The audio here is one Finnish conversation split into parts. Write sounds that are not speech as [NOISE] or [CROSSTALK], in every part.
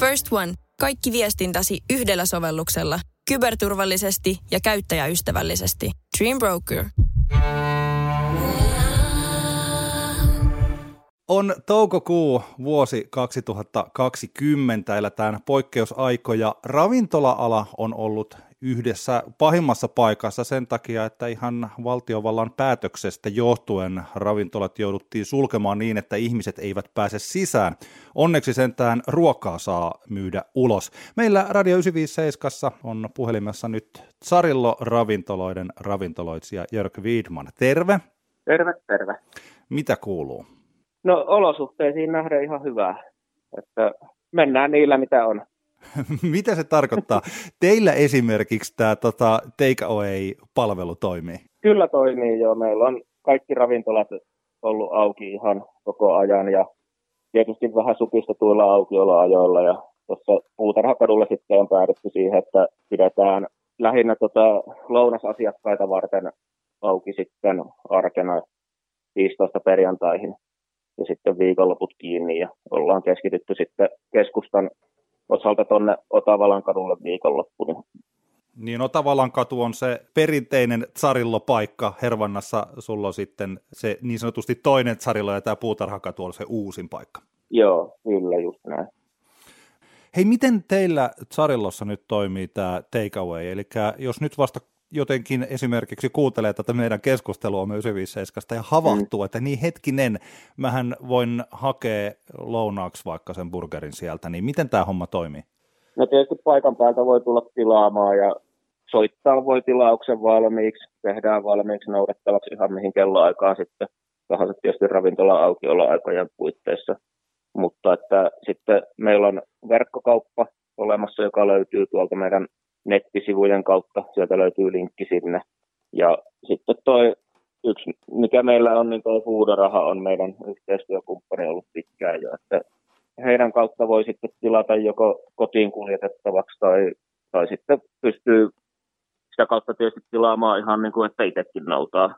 First One. Kaikki viestintäsi yhdellä sovelluksella. Kyberturvallisesti ja käyttäjäystävällisesti. Dream Broker. On toukokuu vuosi 2020, eletään poikkeusaikoja. Ravintola-ala on ollut yhdessä pahimmassa paikassa sen takia, että ihan valtiovallan päätöksestä johtuen ravintolat jouduttiin sulkemaan niin, että ihmiset eivät pääse sisään. Onneksi sentään ruokaa saa myydä ulos. Meillä Radio 957 on puhelimessa nyt Sarillo ravintoloiden ravintoloitsija Jörg Wiedman. Terve. Terve, terve. Mitä kuuluu? No olosuhteisiin nähdään ihan hyvää, että mennään niillä mitä on. [LAUGHS] mitä se tarkoittaa? Teillä esimerkiksi tämä tota, takeaway-palvelu toimii? Kyllä toimii jo. Meillä on kaikki ravintolat ollut auki ihan koko ajan ja tietysti vähän supistetuilla aukioloajoilla ja tuossa puutarhakadulla sitten on päädytty siihen, että pidetään lähinnä tota lounasasiakkaita varten auki sitten arkena 15 perjantaihin ja sitten viikonloput kiinni ja ollaan keskitytty sitten keskustan osalta tuonne Otavalan kadulle viikonloppuna. Niin Otavalan katu on se perinteinen Tsarillo-paikka. Hervannassa sulla on sitten se niin sanotusti toinen Tsarillo ja tämä Puutarhakatu on se uusin paikka. Joo, kyllä just näin. Hei, miten teillä Tsarillossa nyt toimii tämä takeaway? Eli jos nyt vasta jotenkin esimerkiksi kuuntelee tätä meidän keskustelua 957 ja havahtuu, mm. että niin hetkinen, mähän voin hakea lounaaksi vaikka sen burgerin sieltä, niin miten tämä homma toimii? No tietysti paikan päältä voi tulla tilaamaan ja soittaa voi tilauksen valmiiksi, tehdään valmiiksi noudattavaksi ihan mihin kelloaikaan sitten tahansa tietysti ravintola aukioloaikojen puitteissa. Mutta että sitten meillä on verkkokauppa olemassa, joka löytyy tuolta meidän nettisivujen kautta, sieltä löytyy linkki sinne. Ja sitten toi yksi, mikä meillä on, niin tuo Foodaraha on meidän yhteistyökumppani ollut pitkään jo, että heidän kautta voi sitten tilata joko kotiin kuljetettavaksi tai, tai sitten pystyy sitä kautta tietysti tilaamaan ihan niin kuin, että itsekin noutaa.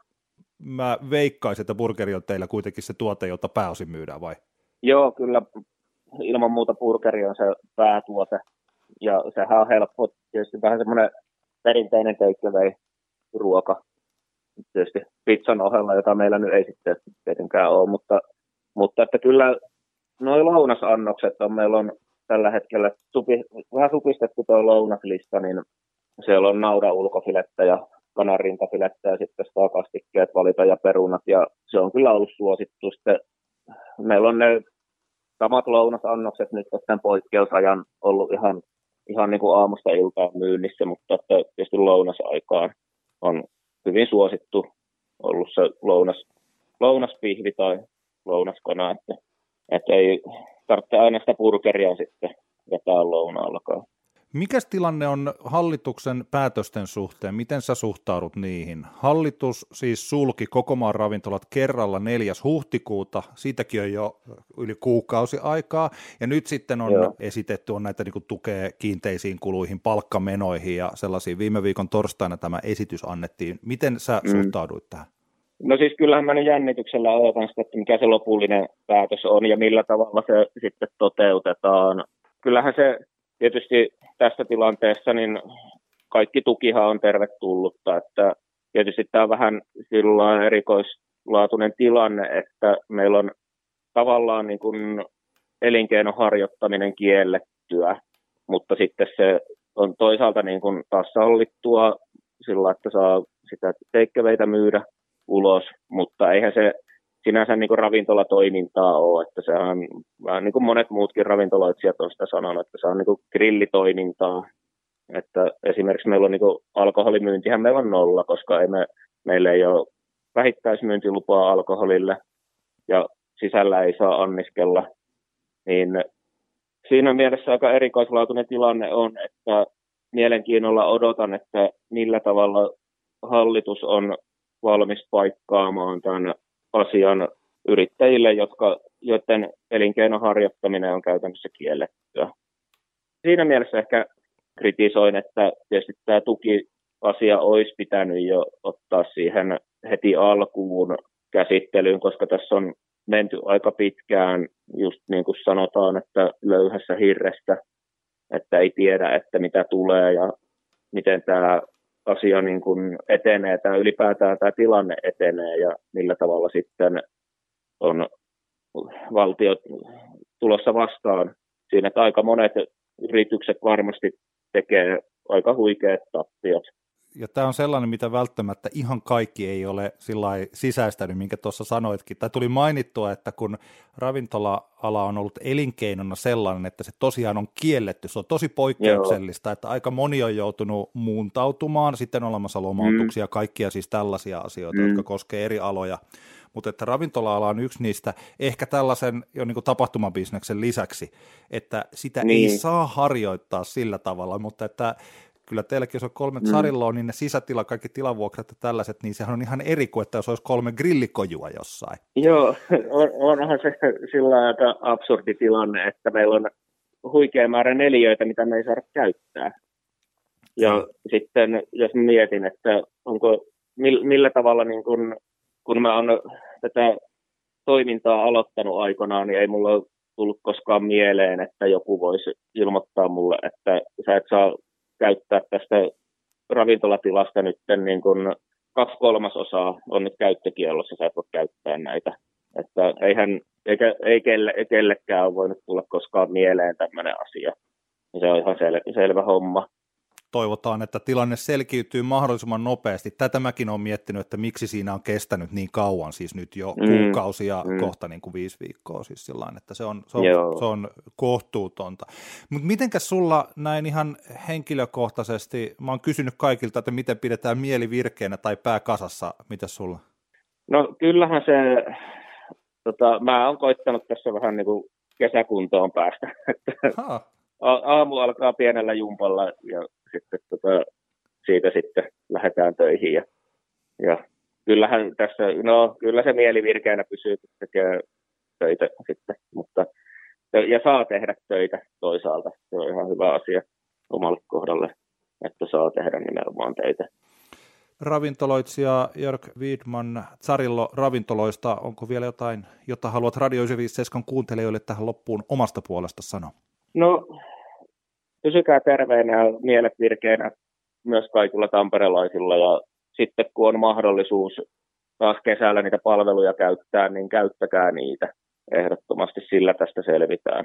Mä veikkaisin, että burgeri on teillä kuitenkin se tuote, jota pääosin myydään vai? Joo, kyllä ilman muuta burgeri on se päätuote, ja sehän on helppo, tietysti vähän semmoinen perinteinen takeaway ruoka, tietysti pizzan ohella, jota meillä nyt ei sitten tietenkään ole, mutta, mutta että kyllä noin lounasannokset on, meillä on tällä hetkellä supi, vähän supistettu tuo lounaslista, niin siellä on nauda ulkofilettä ja kanarintafilettä ja sitten kastikkeet valita ja perunat ja se on kyllä ollut suosittu. Sitten meillä on ne samat lounasannokset nyt tämän poikkeusajan ollut ihan ihan niin kuin aamusta iltaan myynnissä, mutta että tietysti lounasaikaan on hyvin suosittu ollut se lounas, lounaspihvi tai lounaskana, että, että ei tarvitse aina sitä burgeria sitten vetää lounaallakaan. Mikäs tilanne on hallituksen päätösten suhteen? Miten sä suhtaudut niihin? Hallitus siis sulki koko maan ravintolat kerralla 4. huhtikuuta, siitäkin on jo yli kuukausi aikaa, ja nyt sitten on Joo. esitetty on näitä niin tukea kiinteisiin kuluihin, palkkamenoihin ja sellaisiin. Viime viikon torstaina tämä esitys annettiin. Miten sä mm. suhtauduit tähän? No siis kyllähän mä nyt jännityksellä odotan sitä, että mikä se lopullinen päätös on ja millä tavalla se sitten toteutetaan. Kyllähän se tietysti tässä tilanteessa niin kaikki tukihan on tervetullutta, että tietysti tämä on vähän sillä erikoislaatuinen tilanne, että meillä on tavallaan niin kuin elinkeinon harjoittaminen kiellettyä, mutta sitten se on toisaalta niin kuin taas sallittua sillä, että saa sitä teikkeveitä myydä ulos, mutta eihän se sinänsä niin kuin ravintolatoimintaa ole, että se on vähän niin kuin monet muutkin ravintoloitsijat on sitä sanonut, että se on niin kuin grillitoimintaa, että esimerkiksi meillä on niin kuin alkoholimyyntihän meillä on nolla, koska ei me, meillä ei ole vähittäismyyntilupaa alkoholille ja sisällä ei saa anniskella, niin siinä mielessä aika erikoislaatuinen tilanne on, että mielenkiinnolla odotan, että millä tavalla hallitus on valmis paikkaamaan tämän asian yrittäjille, jotka, joiden elinkeinon harjoittaminen on käytännössä kiellettyä. Siinä mielessä ehkä kritisoin, että tietysti tämä tukiasia olisi pitänyt jo ottaa siihen heti alkuun käsittelyyn, koska tässä on menty aika pitkään, just niin kuin sanotaan, että löyhässä hirrestä, että ei tiedä, että mitä tulee ja miten tämä asia niin kuin etenee tai ylipäätään tämä tilanne etenee ja millä tavalla sitten on valtiot tulossa vastaan. Siinä, että aika monet yritykset varmasti tekee aika huikeat tappiot ja tämä on sellainen, mitä välttämättä ihan kaikki ei ole sisäistänyt, minkä tuossa sanoitkin. Tai tuli mainittua, että kun ravintola-ala on ollut elinkeinona sellainen, että se tosiaan on kielletty, se on tosi poikkeuksellista, Joo. että aika moni on joutunut muuntautumaan, sitten olemassa lomautuksia, mm. kaikkia siis tällaisia asioita, mm. jotka koskee eri aloja. Mutta että ravintola-ala on yksi niistä, ehkä tällaisen jo niin tapahtumabisneksen lisäksi, että sitä niin. ei saa harjoittaa sillä tavalla, mutta että kyllä teilläkin, jos on kolme mm. niin ne sisätila, kaikki tilavuokrat ja tällaiset, niin sehän on ihan eri kuin, että jos olisi kolme grillikojua jossain. Joo, on, onhan se sillä aika absurdi tilanne, että meillä on huikea määrä neliöitä, mitä me ei saada käyttää. Ja mm. sitten jos mietin, että onko, millä tavalla, niin kun, kun mä oon tätä toimintaa aloittanut aikanaan, niin ei mulla tullut koskaan mieleen, että joku voisi ilmoittaa mulle, että sä et saa käyttää tästä ravintolatilasta nyt niin kuin kaksi kolmasosaa on nyt käyttökiellossa, sä et voi käyttää näitä. Että eihän, eikä, ei kelle, kellekään ole voinut tulla koskaan mieleen tämmöinen asia. Se on ihan sel, selvä homma toivotaan, että tilanne selkiytyy mahdollisimman nopeasti. Tätä mäkin olen miettinyt, että miksi siinä on kestänyt niin kauan, siis nyt jo mm. kuukausia, mm. kohta niin kuin viisi viikkoa, siis sillain, että se on, se on, se on kohtuutonta. Mutta mitenkäs sulla näin ihan henkilökohtaisesti, mä oon kysynyt kaikilta, että miten pidetään mieli virkeänä tai pää kasassa, mitä sulla? No kyllähän se, tota, mä oon koittanut tässä vähän niin kuin kesäkuntoon päästä, [LAUGHS] että aamu alkaa pienellä jumpalla ja siitä sitten lähdetään töihin. Ja, ja kyllähän tässä, no kyllä se mieli virkeänä pysyy, kun tekee töitä sitten, mutta ja saa tehdä töitä toisaalta. Se on ihan hyvä asia omalle kohdalle, että saa tehdä nimenomaan töitä. Ravintoloitsija Jörg Wiedman Zarillo ravintoloista. Onko vielä jotain, jota haluat Radio 97 kuuntelijoille tähän loppuun omasta puolesta sanoa? No pysykää terveinä ja mielet virkeinä myös kaikilla tamperelaisilla ja sitten kun on mahdollisuus taas kesällä niitä palveluja käyttää, niin käyttäkää niitä. Ehdottomasti sillä tästä selvitään.